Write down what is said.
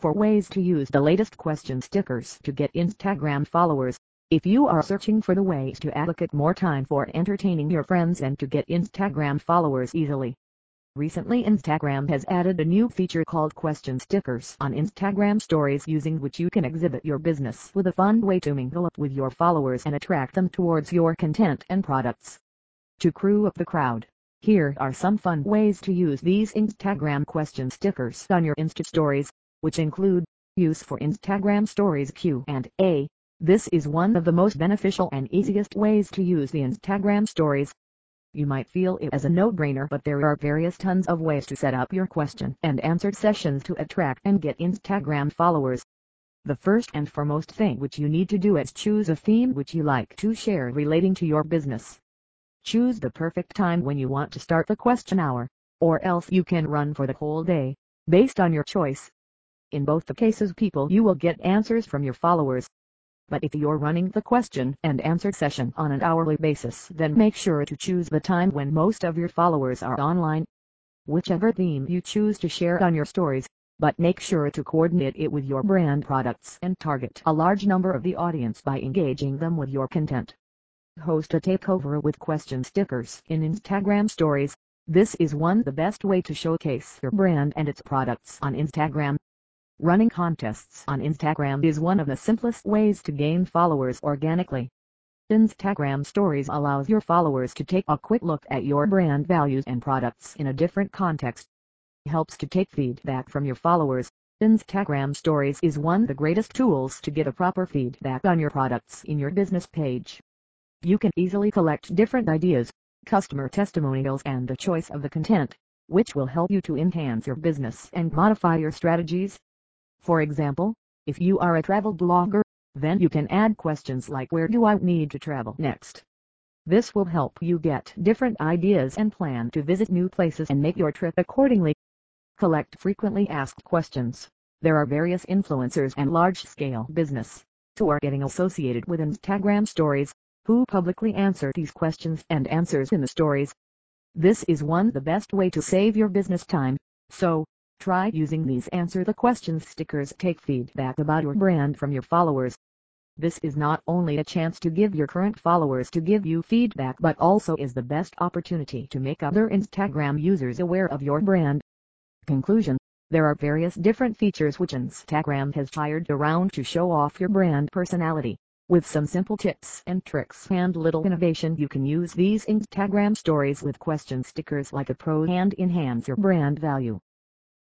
for ways to use the latest question stickers to get Instagram followers. If you are searching for the ways to allocate more time for entertaining your friends and to get Instagram followers easily. Recently Instagram has added a new feature called question stickers on Instagram stories using which you can exhibit your business with a fun way to mingle up with your followers and attract them towards your content and products. To crew up the crowd, here are some fun ways to use these Instagram question stickers on your Insta stories which include use for Instagram Stories Q&A. This is one of the most beneficial and easiest ways to use the Instagram Stories. You might feel it as a no-brainer but there are various tons of ways to set up your question and answer sessions to attract and get Instagram followers. The first and foremost thing which you need to do is choose a theme which you like to share relating to your business. Choose the perfect time when you want to start the question hour, or else you can run for the whole day, based on your choice. In both the cases people you will get answers from your followers. But if you're running the question and answer session on an hourly basis then make sure to choose the time when most of your followers are online. Whichever theme you choose to share on your stories, but make sure to coordinate it with your brand products and target a large number of the audience by engaging them with your content. Host a takeover with question stickers in Instagram stories. This is one the best way to showcase your brand and its products on Instagram. Running contests on Instagram is one of the simplest ways to gain followers organically. Instagram Stories allows your followers to take a quick look at your brand values and products in a different context. Helps to take feedback from your followers. Instagram Stories is one of the greatest tools to get a proper feedback on your products in your business page. You can easily collect different ideas, customer testimonials and the choice of the content, which will help you to enhance your business and modify your strategies. For example, if you are a travel blogger, then you can add questions like where do I need to travel next. This will help you get different ideas and plan to visit new places and make your trip accordingly. Collect frequently asked questions. There are various influencers and large-scale business who are getting associated with Instagram stories, who publicly answer these questions and answers in the stories. This is one the best way to save your business time, so, Try using these answer the questions stickers take feedback about your brand from your followers. This is not only a chance to give your current followers to give you feedback but also is the best opportunity to make other Instagram users aware of your brand. Conclusion There are various different features which Instagram has hired around to show off your brand personality. With some simple tips and tricks and little innovation you can use these Instagram stories with question stickers like a pro and enhance your brand value.